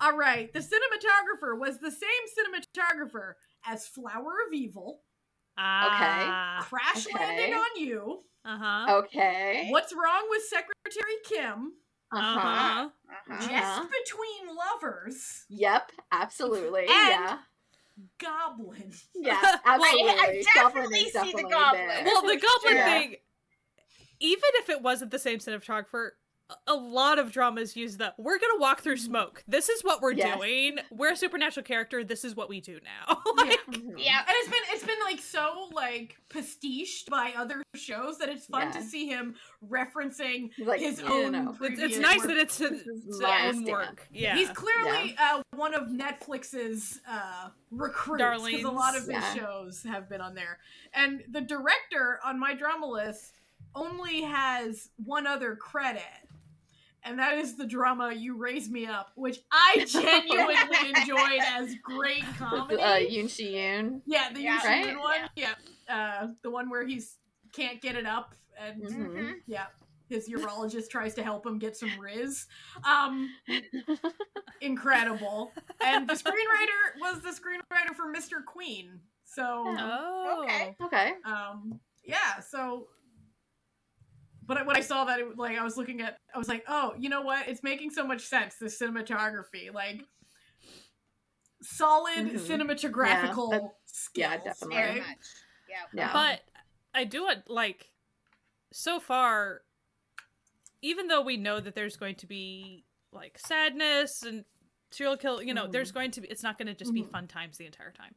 All right, the cinematographer was the same cinematographer as Flower of Evil, Ah. Crash okay. Landing on You. Uh huh. Okay. What's wrong with Secretary Kim? Uh Uh huh. huh. Uh-huh. Just Uh-huh. between lovers, Yep. Absolutely. And- yeah. Goblin. Yeah. Well, Absolutely. I Goblin definitely is see the goblin. there. Well, the goblin Yeah. thing. Even if it wasn't the same cinematographer, a- a lot of dramas use the "we're gonna walk through smoke. This is what we're Yes. doing. We're a supernatural character. This is what we do now." Yeah. like, Mhm. Yeah. And it's been it's been like so like pastiched by other shows that it's fun to see him referencing like, his no, no, own. it's, it's nice work. that it's his, his own work. Yeah. He's clearly uh, one of Netflix's uh, recruits because a lot of his shows have been on there. And the director on my drama list only has one other credit, and that is the drama "You Raise Me Up," which I genuinely enjoyed as great comedy. Uh, Yoon Shi Yoon. yeah, the Yeah. Yoon Right? Shi-yoon one. Yeah, uh, the one where he's can't get it up and Mhm. Mhm. yeah. His urologist tries to help him get some riz. Um, incredible. And the screenwriter was the screenwriter for Mr. Queen. So, Oh. Okay. Okay. um, yeah. So, but when I saw that, it, like I was looking at, I was like, oh, you know what? It's making so much sense. The cinematography, like solid Mhm. cinematographical Yeah, skills. yeah, definitely. Very right? much. Yeah. Yeah. But I do it like so far, even though we know that there's going to be like sadness and serial kill, you know, Mhm. there's going to be. It's not going to just be Mhm. fun times the entire time.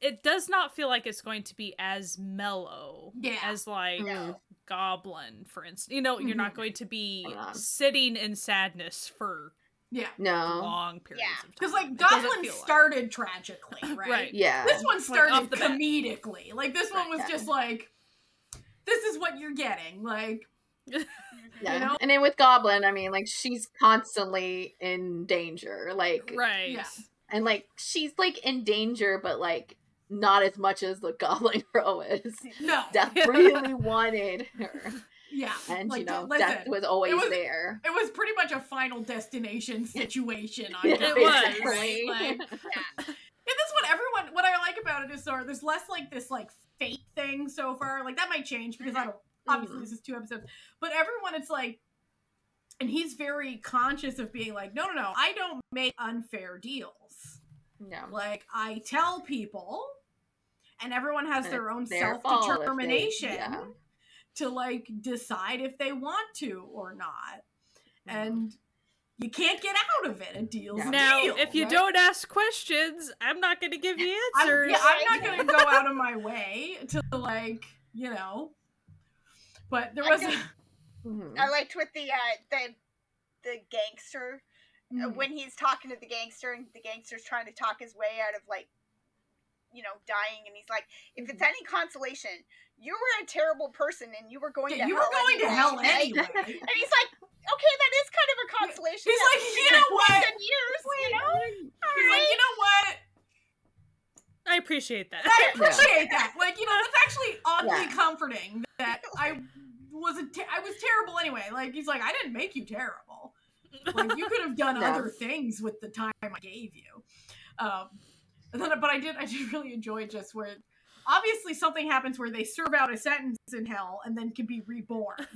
It does not feel like it's going to be as mellow Yeah. as like No. Goblin, for instance. You know, you're not Mhm. going to be Yeah. sitting in sadness for Yeah. No. long periods Yeah. of time. Because like It Goblin feel like- started tragically, right? Right. Yeah. This one started off the bat. comedically. Like this one was Yeah. just like, this is what you're getting. Like, Yeah. you know? And then with Goblin, I mean, like she's constantly in danger. Like right. Yeah. and like she's like in danger, but like not as much as the Goblin Girl is. no, Death really wanted her. yeah, And like, you know, listen, Death was always was- there. it was pretty much a Final Destination situation. On Yeah, Goblin, was. right? Like, Yeah. And this one, everyone, what I like about it is so there's less like this like fate thing so far. Like that might change because I don't. Obviously, Mhm. this is two episodes, but everyone, it's like, and he's very conscious of being like, no, no, no, I don't make unfair deals. No. Like I tell people, and everyone has And their own their self fault if they- determination yeah. to like decide if they want to or not, and you can't get out of it. A deal's Yeah. a Now, deal, if you right? don't ask questions, I'm not going to give you I'm, answers. yeah, I'm not gonna go out of my way to like, you know. But there I was just- Mhm. I liked with the uh the the gangster uh, Mhm. when he's talking to the gangster and the gangster's trying to talk his way out of like you know dying and he's like if it's any consolation you were a terrible person and you were going Yeah, to you hell were going to anyway, hell anyway. and he's like okay that is kind of a consolation He's like, we you should know what? spent years you know He's like, you know what? I appreciate that. I appreciate that. Like, you know, that's actually oddly Yeah. comforting that I was a te- I was terrible anyway. Like, he's like, I didn't make you terrible. Like, you could have done Yeah. other things with the time I gave you. Um, and then, but I did, I did really enjoy just where, obviously, something happens where they serve out a sentence in hell and then can be reborn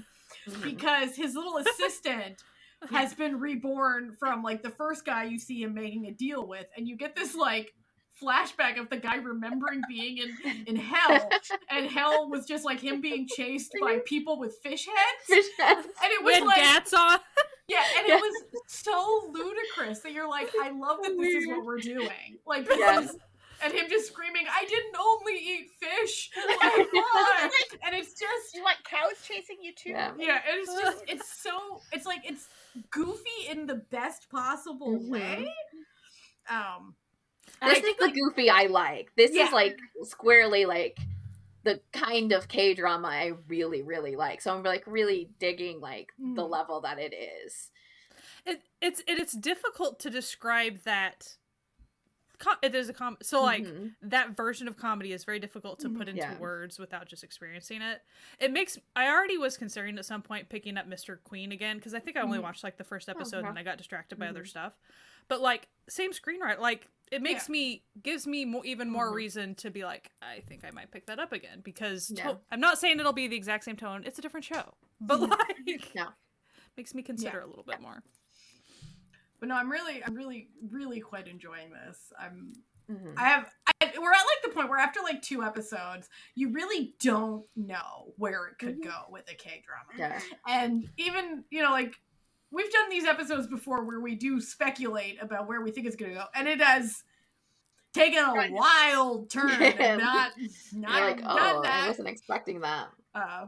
Mhm. because his little assistant has been reborn from like the first guy you see him making a deal with, and you get this like flashback of the guy remembering being in in hell, and hell was just like him being chased by people with fish heads, Fish heads. and it was When like Gats on. Yeah, and it was so ludicrous that you're like, I love that this is what we're doing, like Yes. And him just screaming, "I didn't only eat fish!" Like, why? and it's just you want cows chasing you too Yeah. yeah, and it's just it's so it's like it's goofy in the best possible Mhm. way. Um and I This is think the like goofy I like. This Yeah. is like squarely like the kind of K drama I really, really like. So I'm like really digging like the Mm. level that it is. It, it's it, it's difficult to describe that. Com- it is a com. So like Mhm. that version of comedy is very difficult to put Mhm. into Yeah. words without just experiencing it. It makes I already was considering at some point picking up Mr. Queen again because I think I only Mhm. watched like the first Oh, episode okay. and I got distracted by other Mhm. stuff. But like same screenwriter, like it makes Yeah. me gives me more, even more Mhm. reason to be like I think I might pick that up again because to- Yeah. I'm not saying it'll be the exact same tone. It's a different show, but like Yeah. makes me consider a little bit more. but no, I'm really I'm really really quite enjoying this. I'm Mhm. I have I, we're at like the point where after like two episodes, you really don't know where it could Mhm. go with a K drama. Yeah. And even, you know, like we've done these episodes before where we do speculate about where we think it's gonna go, and it has taken a Right. wild turn Yeah. and not not You're like, done oh, I wasn't expecting that. Uh,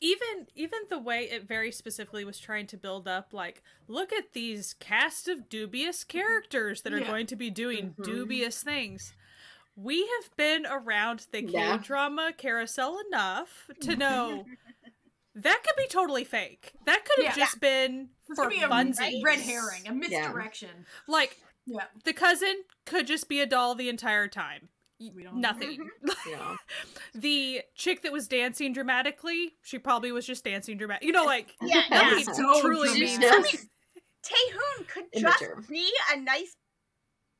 even even the way it very specifically was trying to build up like look at these cast of dubious characters that are Yeah. going to be doing Mhm. dubious things we have been around the Yeah. k-drama carousel enough to know that could be totally fake that could have Yeah. just been This for could be a funsies red herring, a misdirection. like Yeah. the cousin could just be a doll the entire time We don't nothing mm-hmm. You know. the chick that was dancing dramatically she probably was just dancing dramatic you know like Yeah, That yeah. So truly She's dramatic. just Taehoon could just be a nice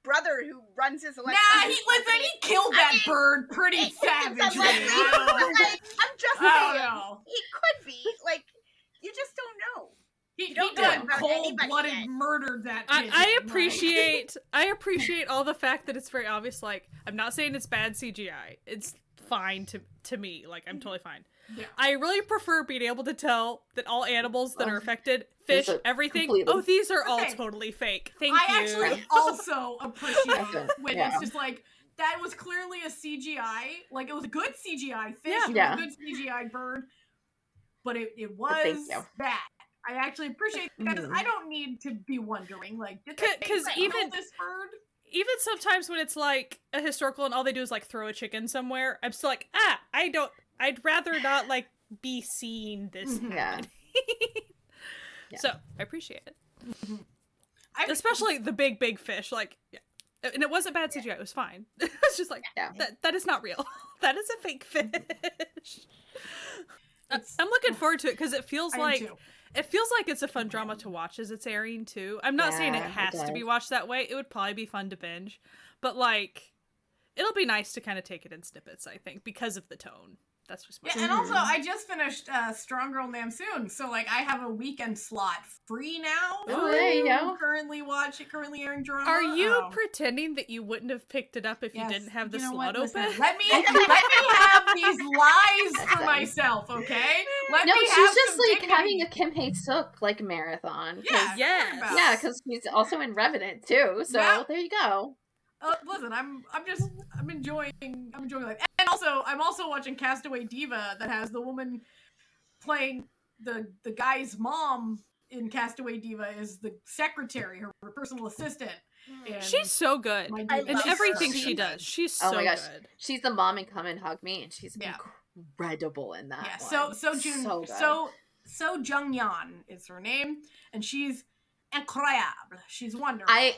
brother who runs his Nah, electronics he listen. company. He killed I that mean, bird pretty It- savagely. I'm, like, like, I'm just I don't saying, know. Oh, he could be. Like, you just don't know. He, he don't done cold-blooded murdered that. I, pigeon, I like- appreciate I appreciate all the fact that it's very obvious. Like I'm not saying it's bad CGI. It's fine to to me. Like I'm mm-hmm. totally fine. Yeah. I really prefer being able to tell that all animals that are Oh, affected, fish, are everything. completely- Oh, these are all Okay. totally fake. Thank you. I you. actually also appreciate when yeah. it's just like that was clearly a CGI. Like it was a good CGI fish. Yeah. It was Yeah. a good CGI bird. But it, it was thank you. bad. I actually appreciate that because Mhm. I don't need to be wondering like did they 'Cause- 'cause kill even- this bird? Even sometimes when it's like a historical and all they do is like throw a chicken somewhere, I'm still like, ah, I don't. I'd rather not like be seeing this. Mhm. Yeah. Yeah. So I appreciate it. I, especially the big big fish like yeah. and it wasn't bad cgi it was fine it's just like Yeah. that that is not real that is a fake fish I- It's- i'm looking forward to it because it feels I like it feels like it's a fun drama to watch as it's airing too i'm not saying it Yeah, it has to be watched that way it would probably be fun to binge but like it'll be nice to kind of take it in snippets i think because of the tone that's just my Yeah, and also. I just finished uh, Strong Girl Namsoon, so like I have a weekend slot free now. Oh, there you go. Currently watching, currently airing drama. are you Um, pretending that you wouldn't have picked it up if yes, you didn't have the you know slot what? Listen, open let me let me have these lies for myself, okay? Let No, me she's have just like dignity. having a Kim Hae Suk like marathon. yeah, Yes. Yeah, because she's also in Revenant too. So Yeah. there you go. Uh, listen, I'm I'm just I'm enjoying I'm enjoying life, and also I'm also watching Castaway Diva that has the woman playing the the guy's mom in Castaway Diva is the secretary, her personal assistant. Mm. And She's so good. my in everything so she does. She's Oh so my gosh. good. She's the mom and Come and Hug Me, and she's Yeah. incredible in that. Yeah, one. so so Jun so so good. so, Jung Yeon is her name, and she's incredible. She's wonderful. I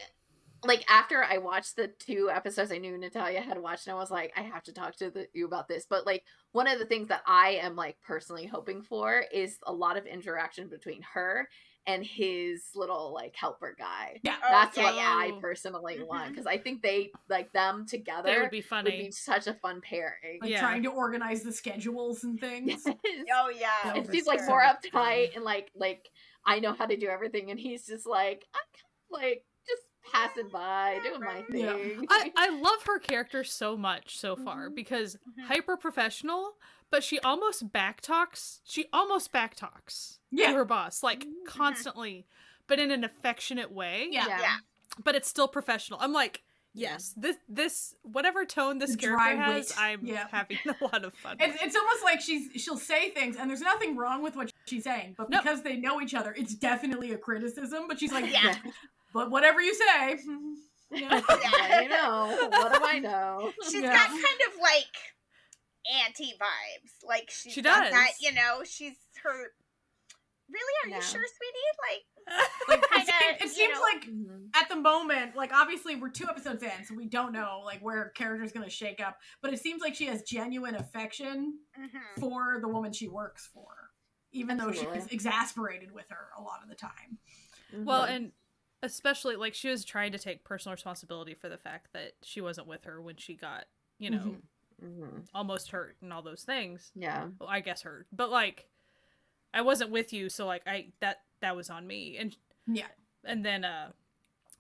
like after I watched the two episodes I knew Natalia had watched, and I was like, I have to talk to the, you about this. But like one of the things that I am like personally hoping for is a lot of interaction between her and his little like helper guy. yeah, Oh, That's yeah, what yeah. I personally want Mhm. because I think they like them together That would would be be, such a fun pairing. like yeah. trying to organize the schedules and things. Yes. Oh yeah. Yeah, and for she's like more uptight and like like I know how to do everything, and he's just like I'm kind of like just passing by, doing my Yeah. thing. I, I love her character so much so far Mhm. because Mhm. hyper professional, but she almost back talks. She almost back talks Yeah. to her boss, like constantly, but in an affectionate way. Yeah. yeah. Yeah. But it's still professional. I'm like, yes, this this whatever tone this The character dry has, wit. I'm Yeah. having a lot of fun. It's, it's almost like she's she'll say things and there's nothing wrong with what she's saying, but No. because they know each other, it's definitely a criticism. But she's like, Yeah. But whatever you say. Yeah. Yeah, you know, what do I know? She's Yeah. got kind of like anti vibes. Like she's She got that, does. you know, she's her Really? Are Yeah. you sure, sweetie? Like Like, it, Kinda, seems, it seems know. like Mhm. at the moment, like obviously we're two episodes in, so we don't know like where her character's gonna shake up. But it seems like she has genuine affection mhm. for the woman she works for, even though she's exasperated with her a lot of the time. well, Mhm. and especially like she was trying to take personal responsibility for the fact that she wasn't with her when she got, you know, Mhm. Mhm. almost hurt and all those things. yeah, well, I guess hurt, but like, I wasn't with you, so like I that that was on me, and Yeah. and then uh,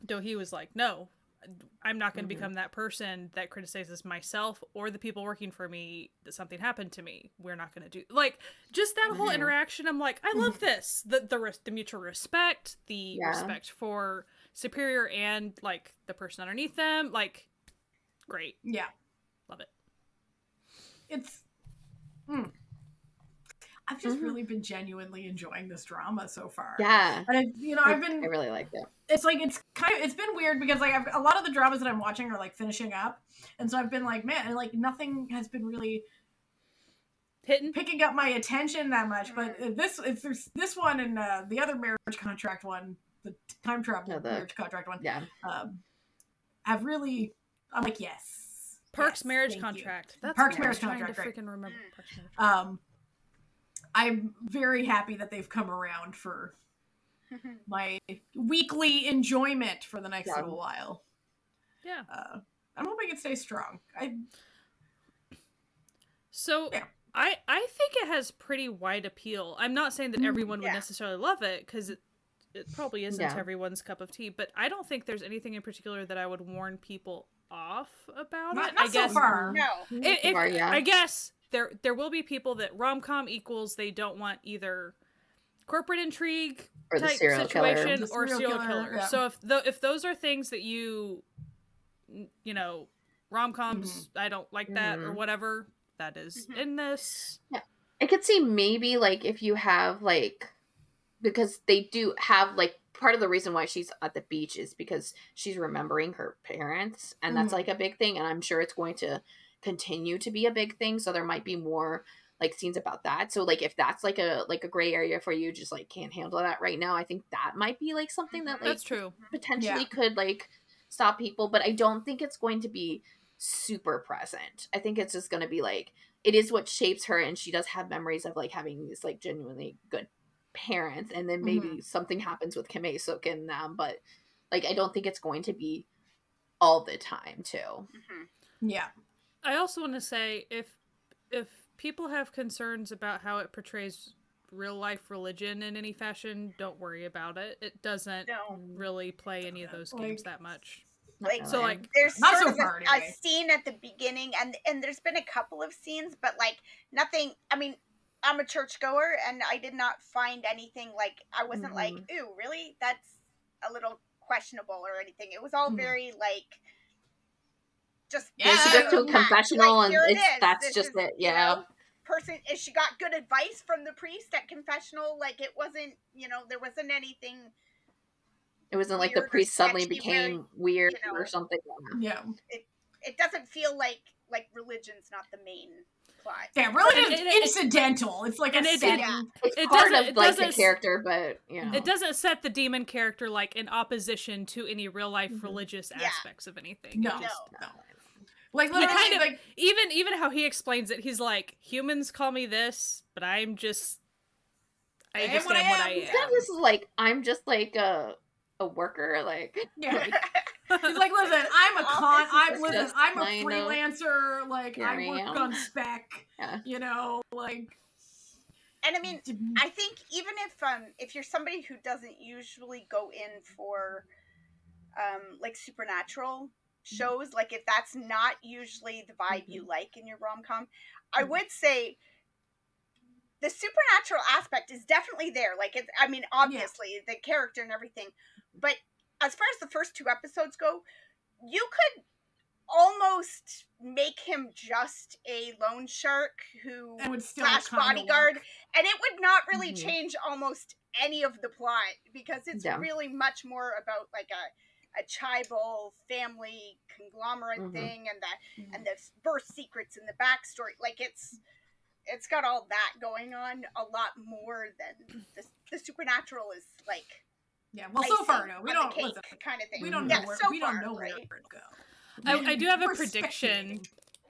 Do-hee was like, no, I'm not going to Mhm. become that person that criticizes myself or the people working for me that something happened to me. We're not going to do like just that whole Mhm. interaction. I'm like, I love this the the res- the mutual respect, the Yeah. respect for superior and like the person underneath them, like great, Yeah. love it. It's. mm. I've just Mhm. really been genuinely enjoying this drama so far. yeah. And I, you know, I, I've been I really like it. it's like it's kind of it's been weird because like I've, a lot of the dramas that I'm watching are like finishing up, and so I've been like, man, and like nothing has been really Hitting. picking up my attention that much. But uh, this it's there's this one and uh, the other marriage contract one, the time travel No, the- marriage contract one, Yeah, um, have really. I'm like, yes, Parks yes, marriage thank you. contract. That's Parks what I marriage was trying contract, To right. freaking remember. Marriage. Um, I'm very happy that they've come around for my weekly enjoyment for the next Yeah. little while. Yeah. Uh, I'm hoping it stays strong. I So Yeah. I I think it has pretty wide appeal. I'm not saying that Mm, everyone would yeah. necessarily love it because it it probably isn't Yeah. everyone's cup of tea. But I don't think there's anything in particular that I would warn people off about not, it. not I guess so far. No. I- if- Or, yeah. I guess there there will be people that rom com equals they don't want either corporate intrigue or the type serial killer. situation The or serial serial killer, killer. yeah. So if tho- if those are things that you you know rom coms I don't like that or Mhm. whatever that is Mhm. in this. Yeah. I could see maybe like if you have like because they do have like part of the reason why she's at the beach is because she's remembering her parents and that's Mhm. like a big thing and I'm sure it's going to continue to be a big thing so there might be more like scenes about that so like if that's like a like a gray area for you just like can't handle that right now I think that might be like something that mm-hmm. like That's true. potentially Yeah. could like stop people but i don't think it's going to be super present i think it's just going to be like it is what shapes her and she does have memories of like having these like genuinely good parents and then maybe mm-hmm. something happens with Kim Suk and them but like i don't think it's going to be all the time too Mhm. Yeah. I also want to say if if people have concerns about how it portrays real life religion in any fashion, don't worry about it. It doesn't No. really play any of those Like- games that much. Like, So like There's Not sort so of far, a, anyway. a scene at the beginning, and and there's been a couple of scenes, but like nothing. I mean, I'm a churchgoer, and I did not find anything like I wasn't like, Mm-hmm. ooh, really? That's a little questionable or anything. It was all Mhm. very like just Yeah, she goes to a confessional Like, and here it it's- that's This just is, it, you yeah. know? person is she got good advice from the priest at confessional like it wasn't you know there wasn't anything It wasn't like the priest suddenly sketchy became weird you know, or something. Yeah. it doesn't feel like like religion's not the main plot Yeah, really And it's it- it- incidental. It's like and a it- setting. yeah. It's It part doesn't- of it like the character, but you know. It doesn't set the demon character like in opposition to any real life Mhm. religious Yeah. aspects of anything. No. It just- No. Like He literally, kind of- like even even how he explains it, he's like, humans call me this, but I'm just I I am just what I am what I am. It's kind of just like I'm just like a a worker, like yeah. am. He's like, listen, I'm a con. I'm listen, I'm a freelancer. Like I I work am. on spec. Yeah. You know, like. and i mean I think even if um if you're somebody who doesn't usually go in for um like supernatural shows, like if that's not usually the vibe you like in your rom com, I Mhm. would say the supernatural aspect is definitely there. Like it's I mean, obviously the character and everything. But as far as the first two episodes go, you could almost make him just a loan shark who and would still slash bodyguard work. and it would not really Mhm. change almost any of the plot because it's Yeah. really much more about like a a chaebol family conglomerate Mhm. thing and the Mhm. and the birth secrets and the backstory like it's it's got all that going on a lot more than the, the supernatural is like Yeah. Well, so far, no, we don't. cake listen, kind of thing we don't Yeah, know where so we don't far, know where right? it would go. I, I do have a We're prediction.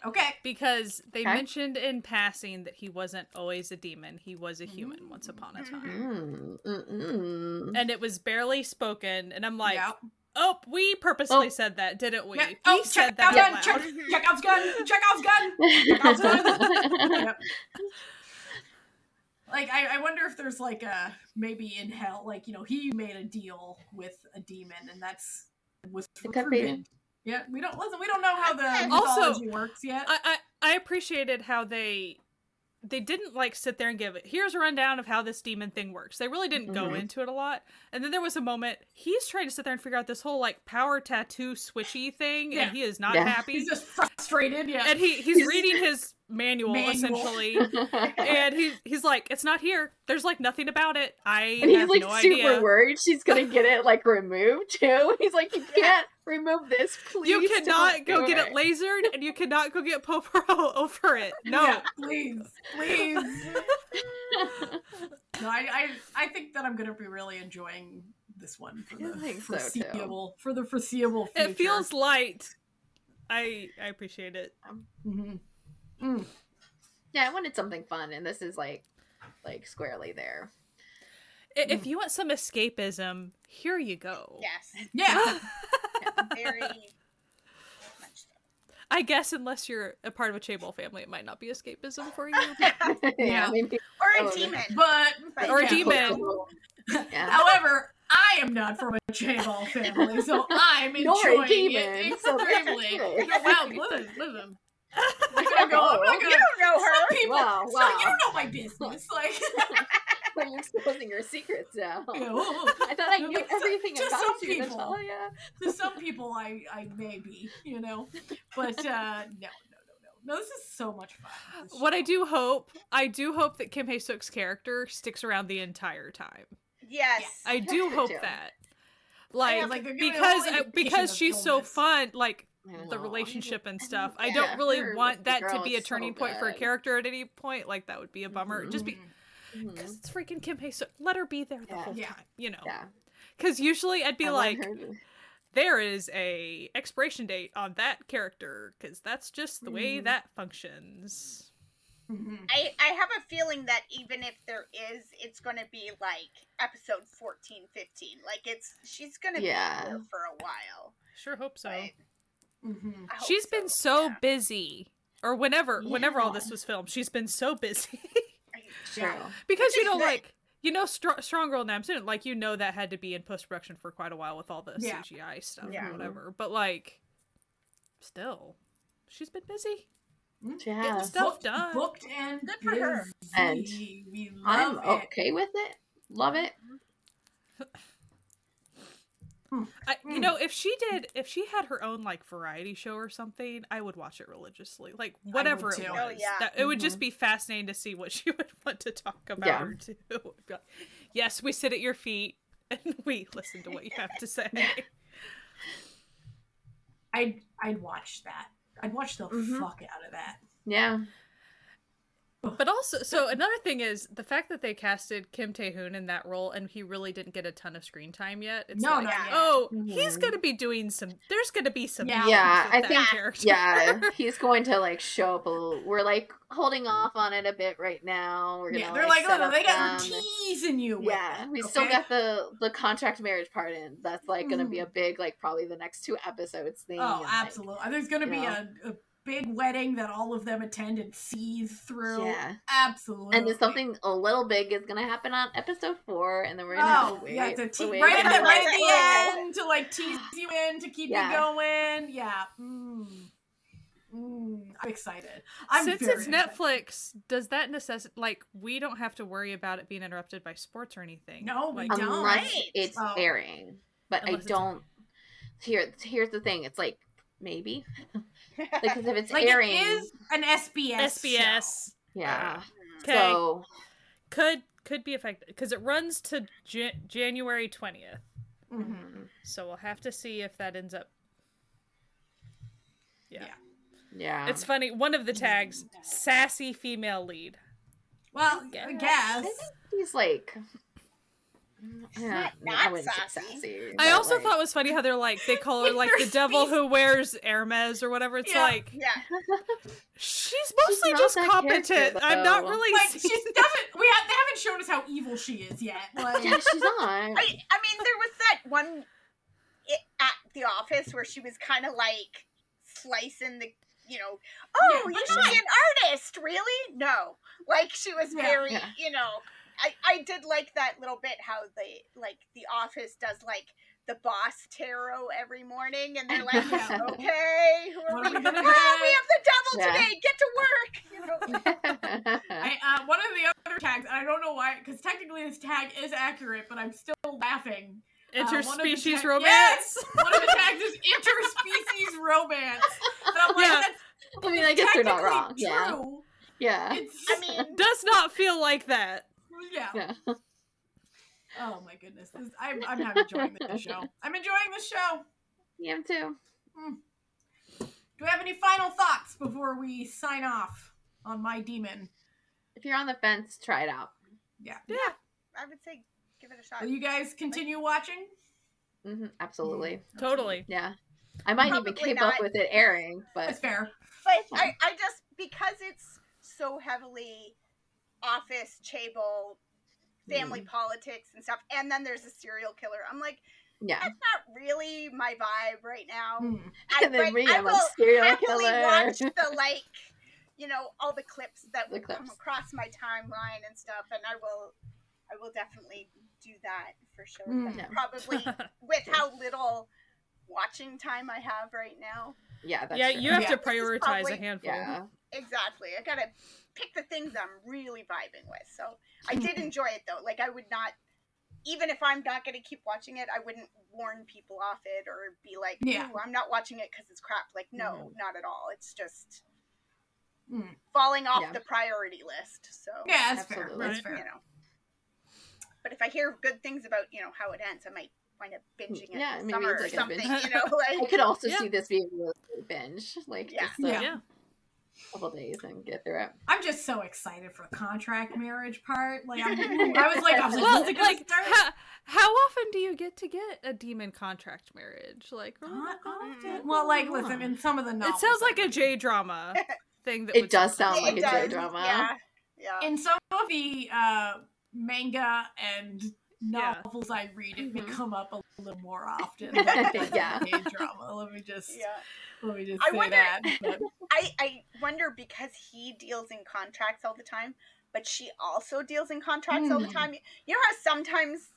Okay. because they Okay. mentioned in passing that he wasn't always a demon; he was a human once upon a Mhm. time, Mm, mm, mm. and it was barely spoken. And I'm like, yeah. Oh, we purposely Oh. said that, didn't we? Yeah. We Oh, said check that out out gun. Check, loud. check out's gun. Check out's gun. Yep. Like I, I wonder if there's like a maybe in hell, like you know, he made a deal with a demon, and that's was It could be. recruited. Yeah, we don't listen. We don't know how the Also, mythology works yet. I, I I appreciated how they they didn't like sit there and give it here's a rundown of how this demon thing works. They really didn't go Mhm. into it a lot. And then there was a moment he's trying to sit there and figure out this whole like power tattoo switchy thing Yeah. and he is not Yeah. happy. He's just frustrated. Yeah. and he he's He's- reading his manual, Manual. essentially. and he he's like, It's not here. There's like nothing about it. I and he's have like no super idea. worried she's gonna get it like removed too. He's like, you can't remove this, please. You cannot go get it lasered and you cannot go get Pororo over it. No. Yeah, please, please. No, I, I, I think that I'm gonna be really enjoying this one for the think so, foreseeable, for the foreseeable future. It feels light. I I appreciate it. Mhm. Mm. Yeah, I wanted something fun, and this is like, like squarely there. I- If you want some escapism, here you go. yes Yeah. Very much so. I guess unless you're a part of a Chaebol family, it might not be escapism for you. yeah, maybe. or a Oh, demon But But Or a demon. Yeah. however, I am not from a Chaebol family, so I'm Nor a enjoying demon, it so that's extremely. okay. No, well, listen, listen. I'm not gonna go. I'm not oh, you gonna. don't know her Some people, Wow, so wow. you don't know my business. Like, But you're exposing your secrets now. you know, I thought I To- knew to everything some about you, people. Natalia. to some people, I, I may be, you know, but uh, no, no, no, no, no. This is so much fun. This what I do hope, I do hope that Kim Hae Suk's character sticks around the entire time. yes I do hope too. that. Yeah, Like, like, they're giving a because I, because she's so illness. fun, like the relationship and stuff. I yeah, don't really want that to be a is so turning point for a character at any point. Like that would be a bummer. Just be Because it's freaking Kim Hae Suk. Let her be there the Yeah. whole Yeah. time. You know. Yeah. Because usually I'd be I like, to- there is a expiration date on that character because that's just the way Mhm. that functions. Mhm. I, I have a feeling that even if there is, it's going to be like episode 14, 15. Like it's she's going to Yeah. be here for a while. Sure hope so. But Mhm. I hope She's been so yeah. busy, or whenever whenever all this was filmed, she's been so busy True. because Which you know, good. like you know, Str- Strong Girl Namsoon, like you know that had to be in post production for quite a while with all the Yeah. CGI stuff Yeah. or mm-hmm. whatever. But like, still, she's been busy. Mm-hmm. She Getting stuff booked, done. booked and Good for her. And busy. we I'm love it. okay with it. Love it. Mm-hmm. I, you know, if she did, if she had her own like variety show or something, I would watch it religiously. Like whatever it was, Oh, yeah. that, it would just be fascinating to see what she would want to talk about Yeah. or do. Like, yes, we sit at your feet and we listen to what you have to say. I'd I'd watch that. I'd watch the Mhm. fuck out of that. Yeah. But also, so another thing is the fact that they casted Kim Tae Hoon in that role, and he really didn't get a ton of screen time yet. It's No, like, not yet. oh, he's Mhm. gonna be doing some. There's gonna be some. Yeah. Yeah, I think- character. Yeah, he's going to like show up a little. We're like holding off on it a bit right now. We're gonna Yeah, they're like, set oh, up they got them. teasing you. with Yeah, it, we still got the the contract marriage part in. That's like gonna be Mhm. a big like probably the next two episodes thing. Oh, and, like, absolutely. There's gonna be yeah. a, a big wedding that all of them attend and seethe through. Yeah. Absolutely. And then something a little big is gonna happen on episode four, and then we're gonna have Oh, to wait. yeah, to te- wait right at the right at the end to like tease you in to keep Yeah. you going. Yeah. Mm. Mm. I'm excited. I'm Since it's excited. Netflix, does that necessitate like we don't have to worry about it being interrupted by sports or anything? No, we like, don't. Unless Right. it's Oh. airing, but Unless I don't. Here, here's the thing. It's like maybe because if it's Like airing, it is an SBS. SBS yeah. Okay. So could could be affected because it runs to Jan- January twentieth. show. Mhm. mhm. So we'll have to see if that ends up. Yeah. Yeah. yeah, It's funny. One of the tags, sassy female lead. Well, Yeah. I I guess. think he's like. Mm, yeah, not- I not sassy. sassy. I also like- thought it was funny how they're like they call her like the devil who wears Hermes or whatever. It's Yeah. like yeah. she's mostly not just competent. I'm not really. Like she doesn't. We have, they haven't shown us how evil she is yet. Like, yeah, she's not. I, I mean, there was that one i- at the office where she was kind of like slicing the, you know, oh, Yeah, you should not- be an artist, really? No, like she was Yeah. very, Yeah. you know. I, I did like that little bit how they like the office does like the boss tarot every morning and they're like Yeah. okay who are What we are we gonna oh we get? have the devil Yeah. today get to work you know I, uh, one of the other tags, I don't know why, because technically this tag is accurate, but I'm still laughing. Uh, one of Interspecies ta- romance. Yes! One of the tags is interspecies romance. And I'm like, Yeah. I mean, I guess they're not technically wrong. Yeah, True. yeah, It's, i mean Does not feel like that. Yeah. yeah. Oh my goodness. This, I'm, I'm not enjoying the show. I'm enjoying the show. Yeah, me too. Do we have any final thoughts before we sign off on My Demon? If you're on the fence, try it out. Yeah. Yeah. I would say give it a shot Will you guys continue watching? hmm absolutely. Totally. Yeah, I might even keep not. up with it airing, but That's fair. But I, I just because it's so heavily office, chaebol, family Mm. politics and stuff, and then there's a serial killer. I'm like, yeah. that's not really my vibe right now. Hmm. I, And then but me, I I'm will like serial happily killer. watch the like, you know, all the clips that The will come across my timeline and stuff, and I will, I will definitely do that for sure. Mm. But Yeah. Probably with how little watching time I have right now. yeah, that's yeah, true. you have Yeah. to prioritize probably- a handful. Yeah, Exactly. I gotta pick the things I'm really vibing with. So I did enjoy it though. Like I would not, even if I'm not gonna keep watching it, I wouldn't warn people off it or be like, Yeah. I'm not watching it because it's crap." Like, no, Mhm. not at all. It's just Mm. falling off Yeah. the priority list. So Yeah, that's fair. Absolutely. That's you know. But if I hear good things about you know how it ends, I might wind up binging it Yeah, this maybe summer it's or like a something. binge. You know, I could also Yeah. see this being a really good binge, like Yeah. just a Yeah. Yeah. couple days and get through it. I'm just so excited for the contract marriage part. Like I'm, I was like, I was like, Well, when's like, how, how often do you get to get a demon contract marriage? Like, really Not not often. Well, like, listen, in some of the novels, It sounds like a J drama thing. That It does sound like a does, J drama. Yeah, yeah. in some of the uh, manga and Yeah. novels I read, it may Mhm. come up a little more often. Yeah. J drama. Let me just yeah. let me just I say wonder- that. But I, I wonder because he deals in contracts all the time, but she also deals in contracts all the Hmm. time. You know how sometimes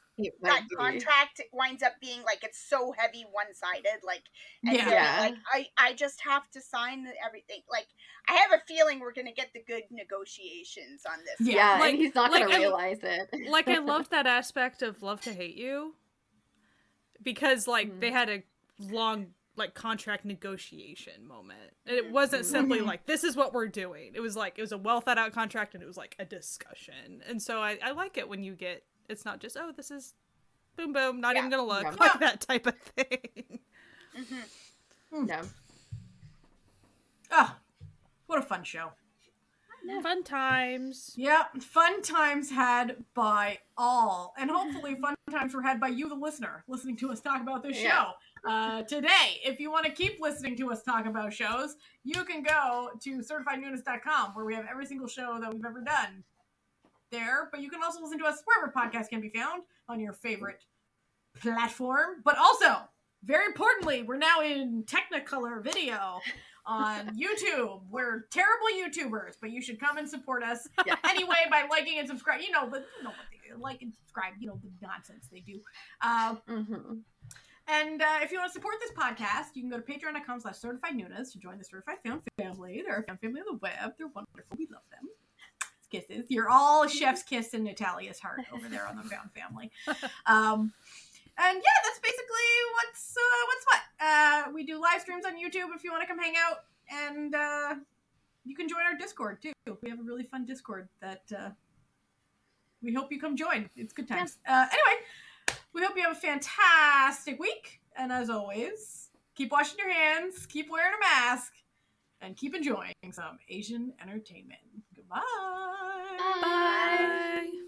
that be. contract winds up being like it's so heavy one sided, like and Yeah. Yeah. like I, I just have to sign everything. Like I have a feeling we're gonna get the good negotiations on this. Yeah. Yeah, Like- and he's not like, gonna I- realize it. like I loved that aspect of Love to Hate You. because like they Mhm. had a long like contract negotiation moment. And it wasn't simply Mhm. like this is what we're doing. It was like it was a well thought out contract and it was like a discussion. And so I, I like it when you get it's not just oh this is boom boom not Yeah. even gonna look Yeah. like that type of thing. hmm Yeah. Oh, what a fun show. Fun times. Yeah, fun times had by all. And hopefully, fun times were had by you, the listener, listening to us talk about this Yeah. show. Uh, today, if you want to keep listening to us talk about shows, you can go to certifiednoonas.com where we have every single show that we've ever done there. But you can also listen to us wherever podcasts can be found on your favorite platform. But also, very importantly, we're now in Technicolor video on YouTube. We're terrible YouTubers, but you should come and support us Yeah. anyway by liking and subscribing. You know, the you know do. like and subscribe. You know the nonsense they do. Uh, hmm and uh, if you want to support this podcast, you can go to patreon.com slash certified noonas to join the certified found family. They're a found family of the web. They're wonderful. We love them. Kisses. You're all chef's kiss in Natalia's heart over there on the found family. Um, and yeah, that's basically what's uh, what's what. Uh, we do live streams on YouTube if you want to come hang out, and uh, you can join our Discord too. We have a really fun Discord that uh, we hope you come join. It's good times. Uh, anyway, we hope you have a fantastic week, and as always, keep washing your hands, keep wearing a mask, and keep enjoying some Asian entertainment. Goodbye. Bye.